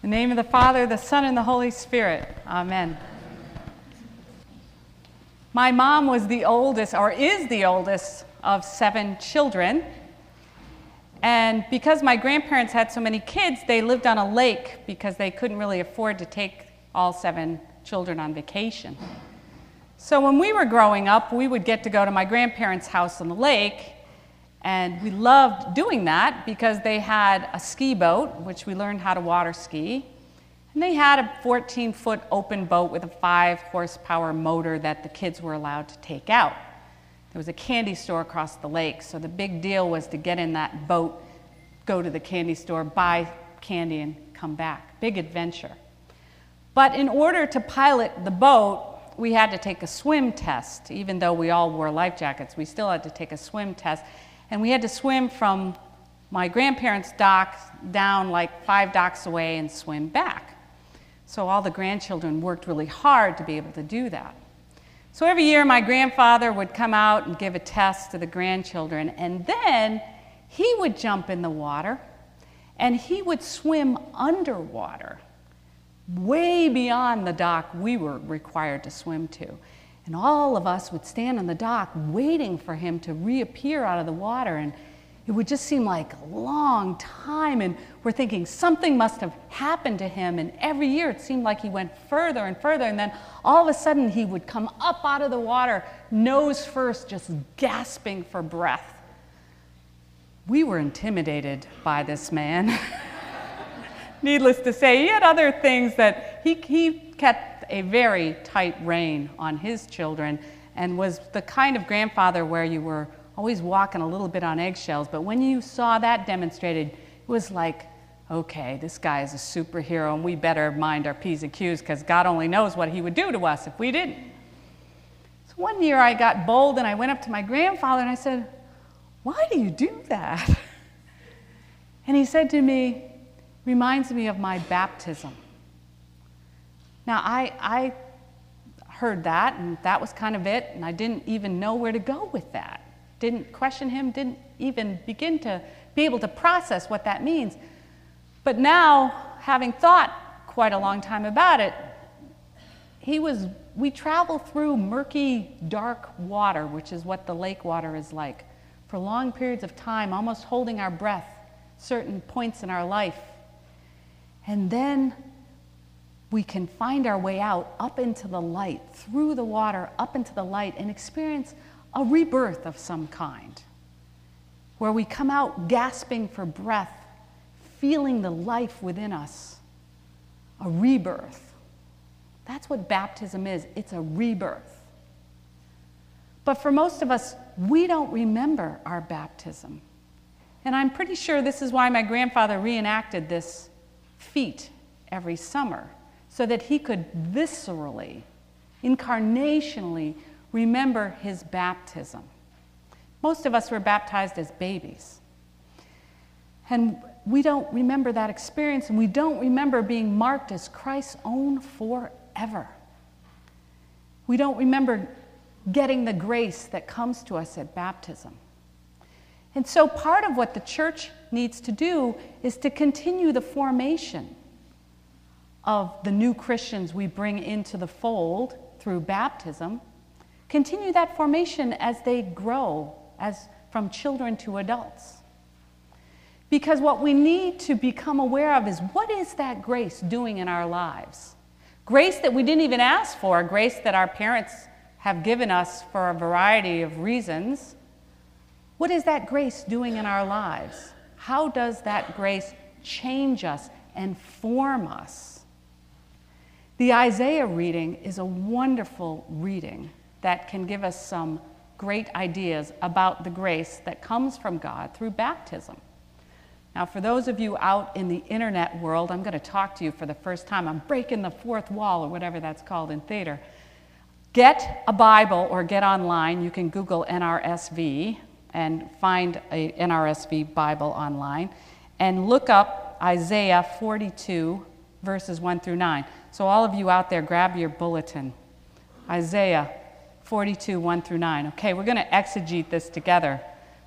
In the name of the Father, the Son, and the Holy Spirit. Amen. My mom was the oldest, or is the oldest, of seven children. And because my grandparents had so many kids, they lived on a lake because they couldn't really afford to take all seven children on vacation. So when we were growing up, we would get to go to my grandparents' house on the lake, and we loved doing that because they had a ski boat, which we learned how to water ski. And they had a 14 foot open boat with a 5 horsepower motor that the kids were allowed to take out. There was a candy store across the lake, so the big deal was to get in that boat, go to the candy store, buy candy, and come back. Big adventure. But in order to pilot the boat, we had to take a swim test. Even though we all wore life jackets, we still had to take a swim test. And we had to swim from my grandparents' dock down like five docks away and swim back. So all the grandchildren worked really hard to be able to do that. So every year, my grandfather would come out and give a test to the grandchildren, and then he would jump in the water and he would swim underwater, way beyond the dock we were required to swim to. And all of us would stand on the dock waiting for him to reappear out of the water. And it would just seem like a long time. And we're thinking something must have happened to him. And every year it seemed like he went further and further. And then all of a sudden he would come up out of the water, nose first, just gasping for breath. We were intimidated by this man. Needless to say, he had other things that he, he kept a very tight rein on his children and was the kind of grandfather where you were always walking a little bit on eggshells. But when you saw that demonstrated, it was like, okay, this guy is a superhero and we better mind our P's and Q's because God only knows what he would do to us if we didn't. So one year I got bold and I went up to my grandfather and I said, Why do you do that? And he said to me, Reminds me of my baptism. Now, I, I heard that, and that was kind of it, and I didn't even know where to go with that. Didn't question him, didn't even begin to be able to process what that means. But now, having thought quite a long time about it, he was, we travel through murky, dark water, which is what the lake water is like, for long periods of time, almost holding our breath, certain points in our life. And then we can find our way out up into the light, through the water, up into the light, and experience a rebirth of some kind, where we come out gasping for breath, feeling the life within us. A rebirth. That's what baptism is it's a rebirth. But for most of us, we don't remember our baptism. And I'm pretty sure this is why my grandfather reenacted this feat every summer so that he could viscerally, incarnationally remember his baptism. Most of us were baptized as babies. And we don't remember that experience, and we don't remember being marked as Christ's own forever. We don't remember getting the grace that comes to us at baptism. And so, part of what the church needs to do is to continue the formation of the new Christians we bring into the fold through baptism, continue that formation as they grow as from children to adults. Because what we need to become aware of is what is that grace doing in our lives? Grace that we didn't even ask for, grace that our parents have given us for a variety of reasons. What is that grace doing in our lives? How does that grace change us and form us? The Isaiah reading is a wonderful reading that can give us some great ideas about the grace that comes from God through baptism. Now, for those of you out in the internet world, I'm going to talk to you for the first time. I'm breaking the fourth wall, or whatever that's called in theater. Get a Bible or get online. You can Google NRSV and find a NRSV Bible online and look up Isaiah 42, verses 1 through 9. So, all of you out there, grab your bulletin. Isaiah 42, 1 through 9. Okay, we're going to exegete this together.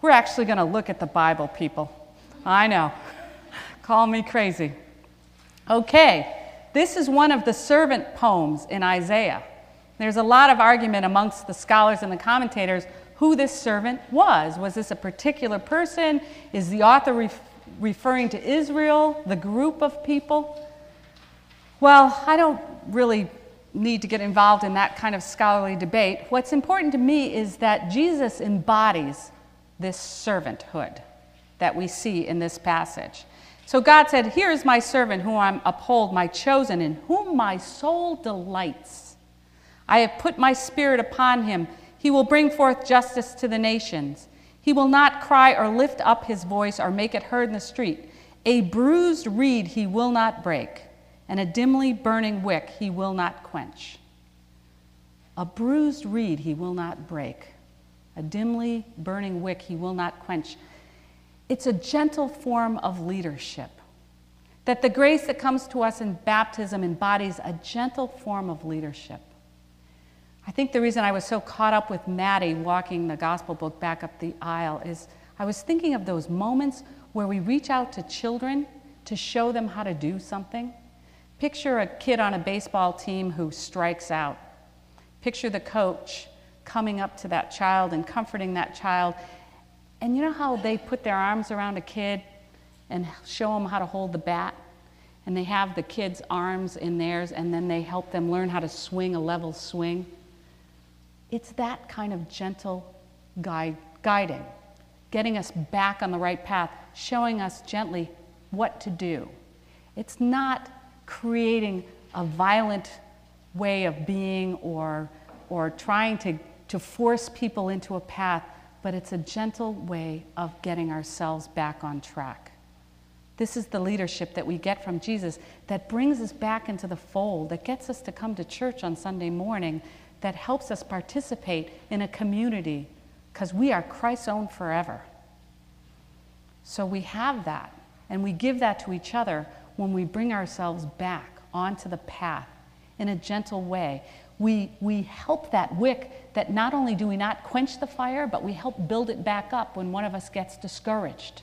We're actually going to look at the Bible, people. I know. Call me crazy. Okay, this is one of the servant poems in Isaiah. There's a lot of argument amongst the scholars and the commentators who this servant was. Was this a particular person? Is the author ref- referring to Israel, the group of people? Well, I don't really need to get involved in that kind of scholarly debate. What's important to me is that Jesus embodies this servanthood that we see in this passage. So God said, Here is my servant whom I uphold, my chosen, in whom my soul delights. I have put my spirit upon him. He will bring forth justice to the nations. He will not cry or lift up his voice or make it heard in the street. A bruised reed he will not break, and a dimly burning wick he will not quench. A bruised reed he will not break, a dimly burning wick he will not quench. It's a gentle form of leadership. That the grace that comes to us in baptism embodies a gentle form of leadership. I think the reason I was so caught up with Maddie walking the gospel book back up the aisle is I was thinking of those moments where we reach out to children to show them how to do something. Picture a kid on a baseball team who strikes out. Picture the coach coming up to that child and comforting that child. And you know how they put their arms around a kid and show them how to hold the bat? And they have the kid's arms in theirs, and then they help them learn how to swing a level swing. It's that kind of gentle guide, guiding, getting us back on the right path, showing us gently what to do. It's not creating a violent way of being or, or trying to, to force people into a path, but it's a gentle way of getting ourselves back on track. This is the leadership that we get from Jesus that brings us back into the fold, that gets us to come to church on Sunday morning, that helps us participate in a community because we are Christ's own forever. So we have that, and we give that to each other when we bring ourselves back onto the path in a gentle way. We, we help that wick that not only do we not quench the fire, but we help build it back up when one of us gets discouraged.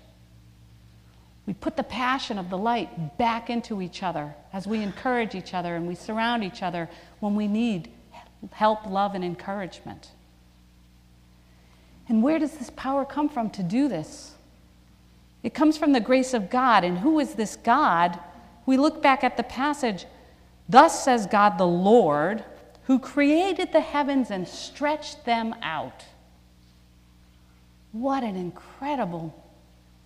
We put the passion of the light back into each other as we encourage each other and we surround each other when we need help, love, and encouragement. And where does this power come from to do this? It comes from the grace of God. And who is this God? We look back at the passage Thus says God the Lord, who created the heavens and stretched them out. What an incredible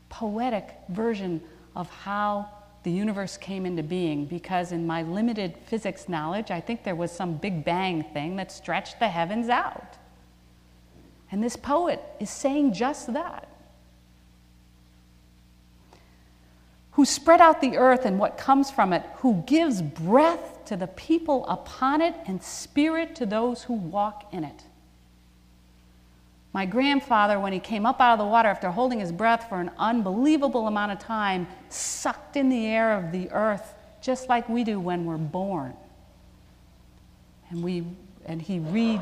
poetic version of how the universe came into being because, in my limited physics knowledge, I think there was some Big Bang thing that stretched the heavens out. And this poet is saying just that. Who spread out the earth and what comes from it, who gives breath to the people upon it and spirit to those who walk in it. My grandfather, when he came up out of the water after holding his breath for an unbelievable amount of time, sucked in the air of the earth just like we do when we're born. And, we, and he re,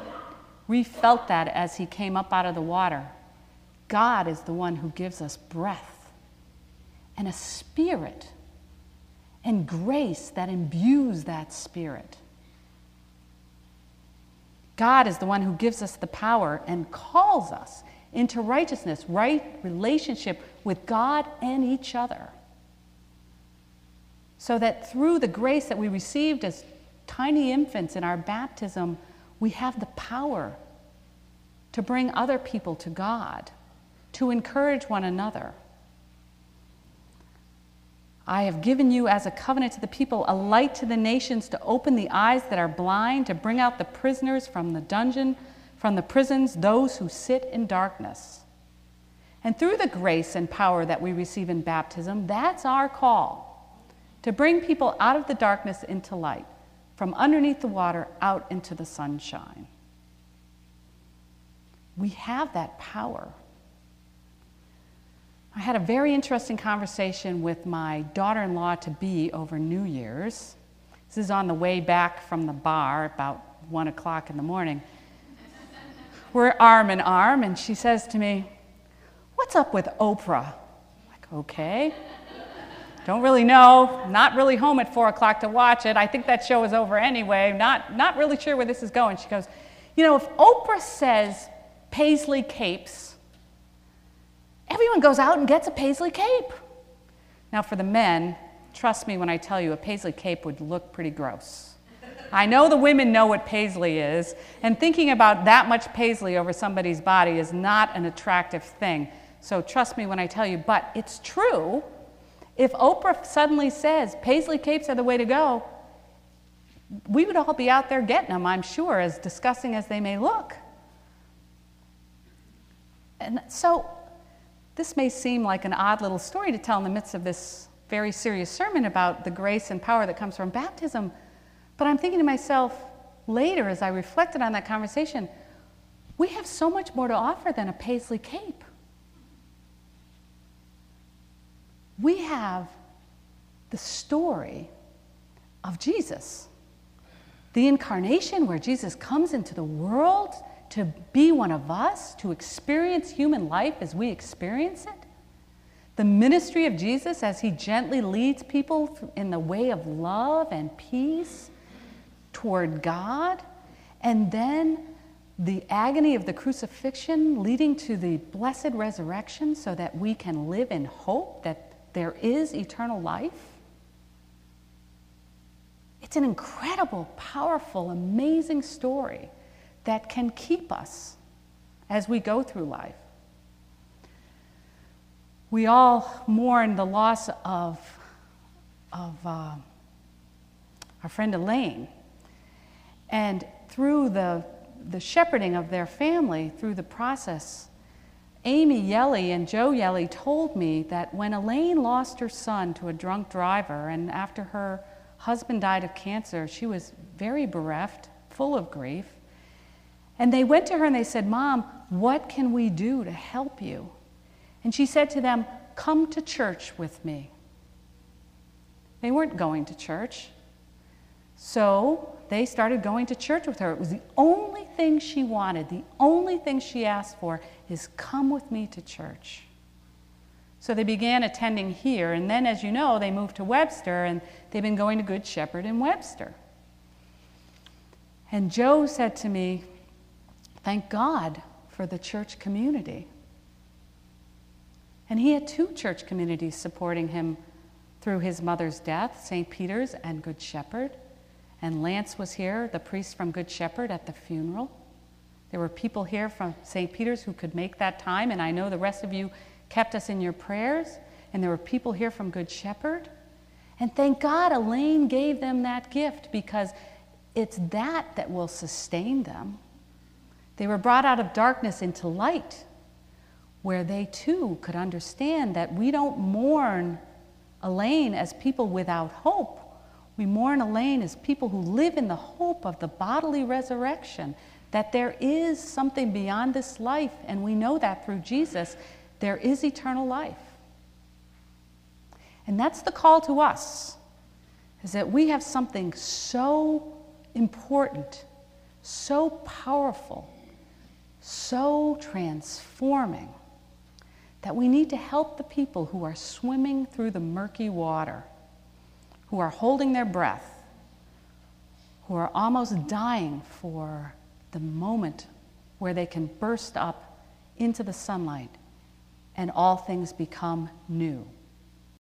refelt that as he came up out of the water. God is the one who gives us breath and a spirit and grace that imbues that spirit. God is the one who gives us the power and calls us into righteousness, right relationship with God and each other. So that through the grace that we received as tiny infants in our baptism, we have the power to bring other people to God, to encourage one another. I have given you as a covenant to the people, a light to the nations, to open the eyes that are blind, to bring out the prisoners from the dungeon, from the prisons, those who sit in darkness. And through the grace and power that we receive in baptism, that's our call to bring people out of the darkness into light, from underneath the water out into the sunshine. We have that power. I had a very interesting conversation with my daughter in law to be over New Year's. This is on the way back from the bar, about one o'clock in the morning. We're arm in arm, and she says to me, What's up with Oprah? I'm like, okay. Don't really know. Not really home at 4 o'clock to watch it. I think that show is over anyway. Not, not really sure where this is going. She goes, You know, if Oprah says paisley capes, everyone goes out and gets a paisley cape. Now, for the men, trust me when I tell you, a paisley cape would look pretty gross. I know the women know what paisley is, and thinking about that much paisley over somebody's body is not an attractive thing. So trust me when I tell you, but it's true. If Oprah suddenly says paisley capes are the way to go, we would all be out there getting them, I'm sure, as disgusting as they may look. And so this may seem like an odd little story to tell in the midst of this very serious sermon about the grace and power that comes from baptism, but I'm thinking to myself later as I reflected on that conversation, we have so much more to offer than a paisley cape. We have the story of Jesus, the incarnation where Jesus comes into the world to be one of us, to experience human life as we experience it. The ministry of Jesus as he gently leads people in the way of love and peace toward God. And then the agony of the crucifixion leading to the blessed resurrection so that we can live in hope that there is eternal life. It's an incredible, powerful, amazing story that can keep us as we go through life. We all mourn the loss of, of uh, our friend Elaine. And through the, the shepherding of their family, through the process, Amy Yelly and Joe Yelly told me that when Elaine lost her son to a drunk driver, and after her husband died of cancer, she was very bereft, full of grief. And they went to her and they said, Mom, what can we do to help you? And she said to them, Come to church with me. They weren't going to church. So they started going to church with her. It was the only thing she wanted, the only thing she asked for is come with me to church. So they began attending here, and then, as you know, they moved to Webster, and they've been going to Good Shepherd in Webster. And Joe said to me, Thank God for the church community. And he had two church communities supporting him through his mother's death St. Peter's and Good Shepherd. And Lance was here, the priest from Good Shepherd, at the funeral. There were people here from St. Peter's who could make that time, and I know the rest of you kept us in your prayers. And there were people here from Good Shepherd. And thank God Elaine gave them that gift because it's that that will sustain them. They were brought out of darkness into light, where they too could understand that we don't mourn Elaine as people without hope. We mourn Elaine as people who live in the hope of the bodily resurrection, that there is something beyond this life, and we know that through Jesus. There is eternal life. And that's the call to us, is that we have something so important, so powerful, so transforming that we need to help the people who are swimming through the murky water, who are holding their breath, who are almost dying for the moment where they can burst up into the sunlight and all things become new.